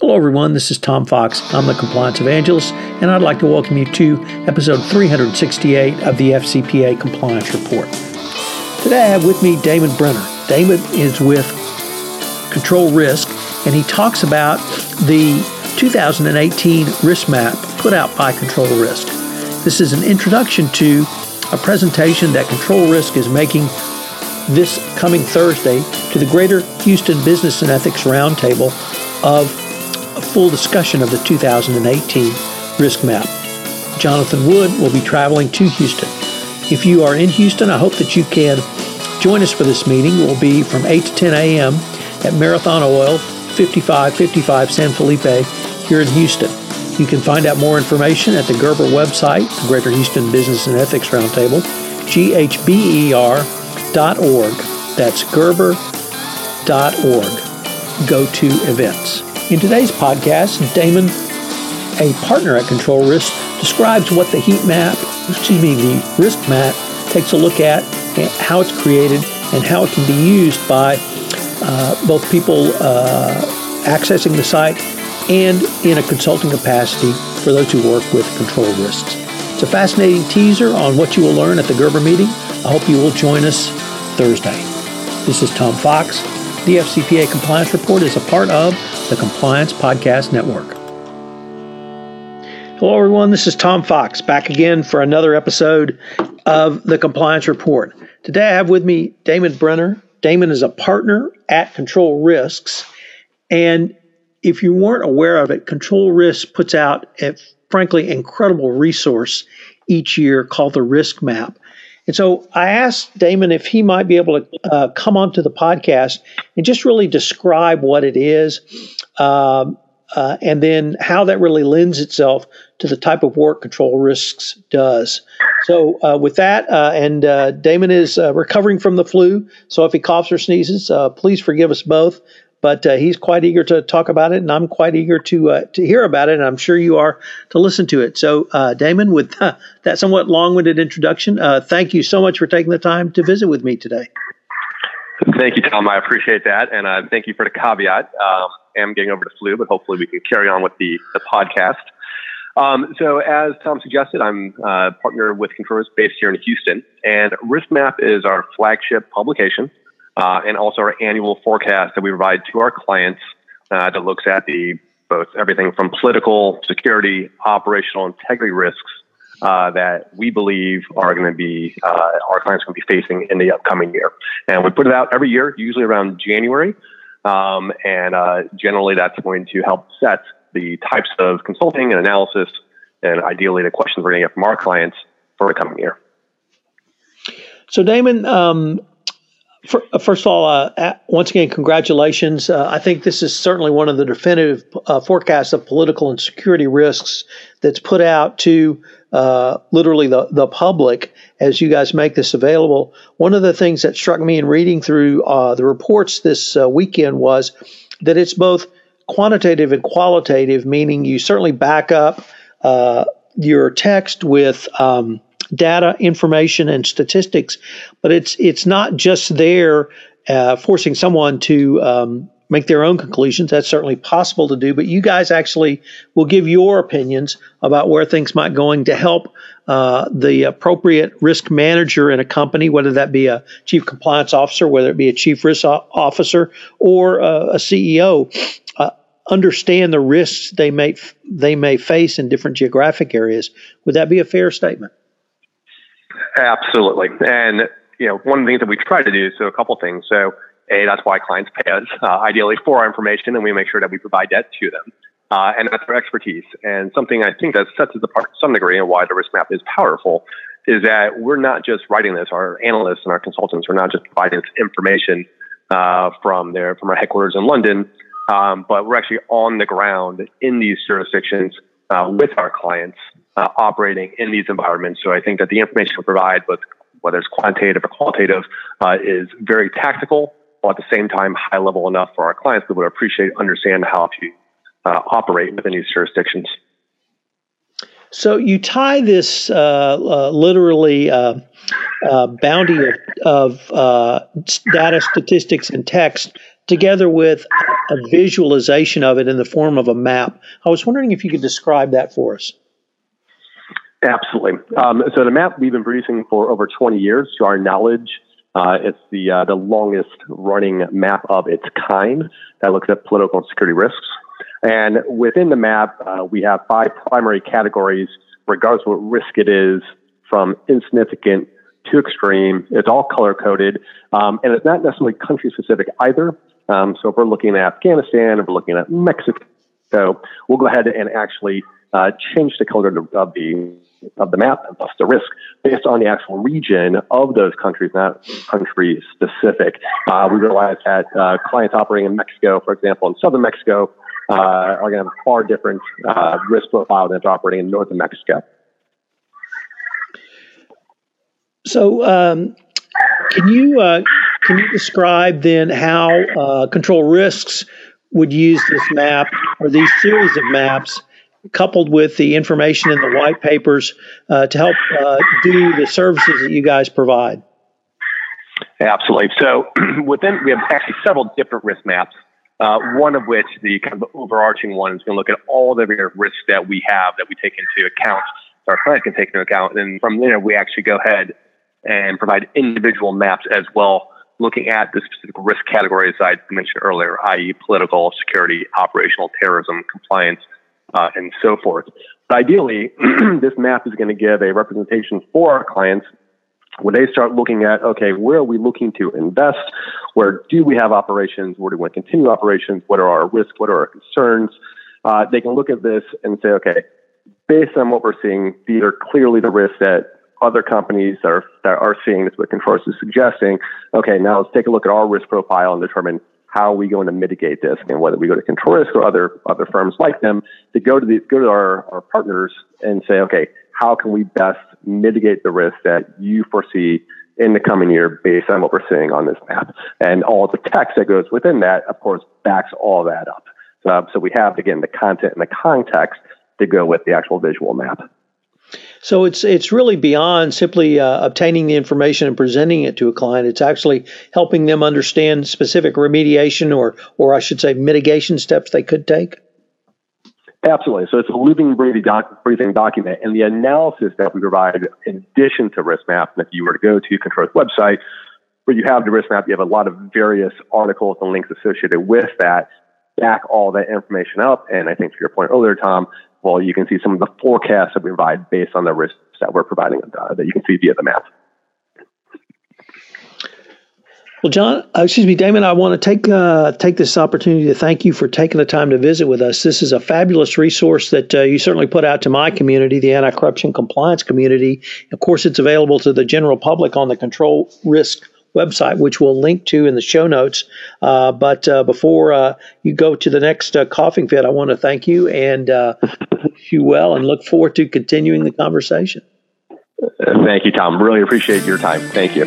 Hello, everyone. This is Tom Fox. I'm the Compliance Evangelist, and I'd like to welcome you to episode 368 of the FCPA Compliance Report. Today I have with me Damon Brenner. Damon is with Control Risk, and he talks about the 2018 risk map put out by Control Risk. This is an introduction to a presentation that Control Risk is making this coming Thursday to the Greater Houston Business and Ethics Roundtable of a full discussion of the 2018 risk map. Jonathan Wood will be traveling to Houston. If you are in Houston, I hope that you can join us for this meeting. It will be from 8 to 10 a.m. at Marathon Oil, 5555 San Felipe, here in Houston. You can find out more information at the Gerber website, the Greater Houston Business and Ethics Roundtable, ghber.org. That's gerber.org. Go to events. In today's podcast, Damon, a partner at Control Risk, describes what the heat map, excuse me, the risk map takes a look at, how it's created, and how it can be used by uh, both people uh, accessing the site and in a consulting capacity for those who work with control risks. It's a fascinating teaser on what you will learn at the Gerber meeting. I hope you will join us Thursday. This is Tom Fox. The FCPA Compliance Report is a part of the Compliance Podcast Network. Hello, everyone. This is Tom Fox back again for another episode of the Compliance Report. Today I have with me Damon Brenner. Damon is a partner at Control Risks. And if you weren't aware of it, Control Risk puts out a frankly incredible resource each year called the Risk Map. And so I asked Damon if he might be able to uh, come onto the podcast and just really describe what it is, um, uh, and then how that really lends itself to the type of work Control Risks does. So, uh, with that, uh, and uh, Damon is uh, recovering from the flu, so if he coughs or sneezes, please forgive us both but uh, he's quite eager to talk about it, and I'm quite eager to uh, to hear about it, and I'm sure you are to listen to it. So, uh, Damon, with that somewhat long-winded introduction, uh, thank you so much for taking the time to visit with me today. Thank you, Tom. I appreciate that, and uh, thank you for the caveat. Um, I'm getting over the flu, but hopefully we can carry on with the the podcast. Um, so, as Tom suggested, I'm a partner with Control based here in Houston, and RiskMap is our flagship publication uh, and also our annual forecast that we provide to our clients uh, that looks at the both everything from political, security, operational integrity risks uh, that we believe are going to be uh, our clients going to be facing in the upcoming year. And we put it out every year, usually around January, um, and uh, generally that's going to help set the types of consulting and analysis, and ideally the questions we're going to get from our clients for the coming year. So, Damon, um, first of all, uh, once again, congratulations. Uh, I think this is certainly one of the definitive uh, forecasts of political and security risks that's put out to uh, literally the, the public as you guys make this available. One of the things that struck me in reading through uh, the reports this weekend was that it's both quantitative and qualitative, meaning you certainly back up your text with. Um, data, information, and statistics, but it's it's not just there uh, forcing someone to um, make their own conclusions. That's certainly possible to do, but you guys actually will give your opinions about where things might going to help uh, the appropriate risk manager in a company, whether that be a chief compliance officer, whether it be a chief risk officer, or uh, a CEO. Uh, understand the risks they may they may face in different geographic areas. Would that be a fair statement? Absolutely. And, you know, one of the things that we try to do, so a couple things. So, A, that's why clients pay us, uh, ideally for our information, and we make sure that we provide that to them. Uh, and that's our expertise. And something I think that sets us apart to some degree and why the risk map is powerful is that we're not just writing this, our analysts and our consultants are not just providing this information uh, from their from our headquarters in London, um, but we're actually on the ground in these jurisdictions uh, with our clients uh, operating in these environments. So I think that the information we provide, both whether it's quantitative or qualitative, uh, is very tactical, while at the same time high level enough for our clients that would appreciate, understand how to uh, operate within these jurisdictions. So you tie this uh, literally bounty of, of data, statistics, and text together with a visualization of it in the form of a map. I was wondering if you could describe that for us. Absolutely. Um, so the map we've been producing for over 20 years, to our knowledge, uh, it's the uh, the longest running map of its kind that looks at political and security risks. And within the map, uh, we have five primary categories, regardless of what risk it is, from insignificant to extreme. It's all color coded, um, and it's not necessarily country specific either. Um, so if we're looking at Afghanistan, if we're looking at Mexico, we'll go ahead and actually uh, change the color of the of the map and thus the risk based on the actual region of those countries, not country specific. Uh, we realize that uh, clients operating in Mexico, for example, in southern Mexico, uh, are going to have a far different uh, risk profile than operating in northern Mexico. So, um, can you uh, can you describe then how uh, control risks would use this map or these series of maps? coupled with the information in the white papers uh, to help uh, do the services that you guys provide? Absolutely. So within we have actually several different risk maps. Uh, one of which, the kind of overarching one, is going to look at all the risks that we have that we take into account, our clients can take into account. And from there, we actually go ahead and provide individual maps as well, looking at the specific risk categories I mentioned earlier, i.e., political, security, operational, terrorism, compliance, uh, and so forth. But ideally, this map is going to give a representation for our clients when they start looking at, okay, where are we looking to invest? Where do we have operations? Where do we want to continue operations? What are our risks? What are our concerns? Uh, they can look at this and say, okay, based on what we're seeing, these are clearly the risks that other companies that are, that are seeing this, what Control is suggesting. Okay, now let's take a look at our risk profile and determine how are we going to mitigate this? And whether we go to Control Risk or other other firms like them, to go to the go to our, our partners and say, okay, how can we best mitigate the risk that you foresee in the coming year based on what we're seeing on this map? And all the text that goes within that, of course, backs all that up. So, so we have again the content and the context to go with the actual visual map. So it's it's really beyond simply uh, obtaining the information and presenting it to a client. It's actually helping them understand specific remediation or or I should say mitigation steps they could take. Absolutely. So it's a living, breathing, doc, breathing document, and the analysis that we provide in addition to risk map. And if you were to go to Control's website, where you have the risk map, you have a lot of various articles and links associated with that. Back all that information up, and I think to your point earlier, Tom, well, you can see some of the forecasts that we provide based on the risks that we're providing uh, that you can see via the map. Well, John, uh, excuse me, Damon, I want to take uh, take this opportunity to thank you for taking the time to visit with us. This is a fabulous resource that uh, you certainly put out to my community, the anti-corruption compliance community. Of course, it's available to the general public on the Control Risk website, which we'll link to in the show notes. Uh, but uh, before uh, you go to the next uh, coughing fit, I want to thank you and uh, wish you well and look forward to continuing the conversation. Thank you, Tom. Really appreciate your time. Thank you.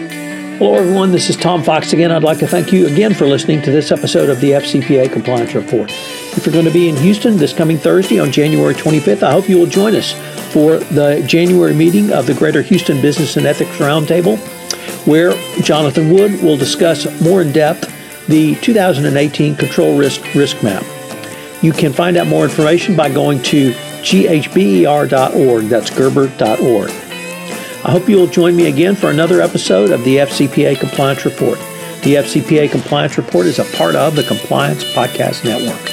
Hello, everyone. This is Tom Fox again. I'd like to thank you again for listening to this episode of the FCPA Compliance Report. If you're going to be in Houston this coming Thursday on January 25th, I hope you will join us for the January meeting of the Greater Houston Business and Ethics Roundtable where Jonathan Wood will discuss more in depth the 2018 Control Risk Risk Map. You can find out more information by going to ghber.org. That's gerber.org. I hope you will join me again for another episode of the FCPA Compliance Report. The FCPA Compliance Report is a part of the Compliance Podcast Network.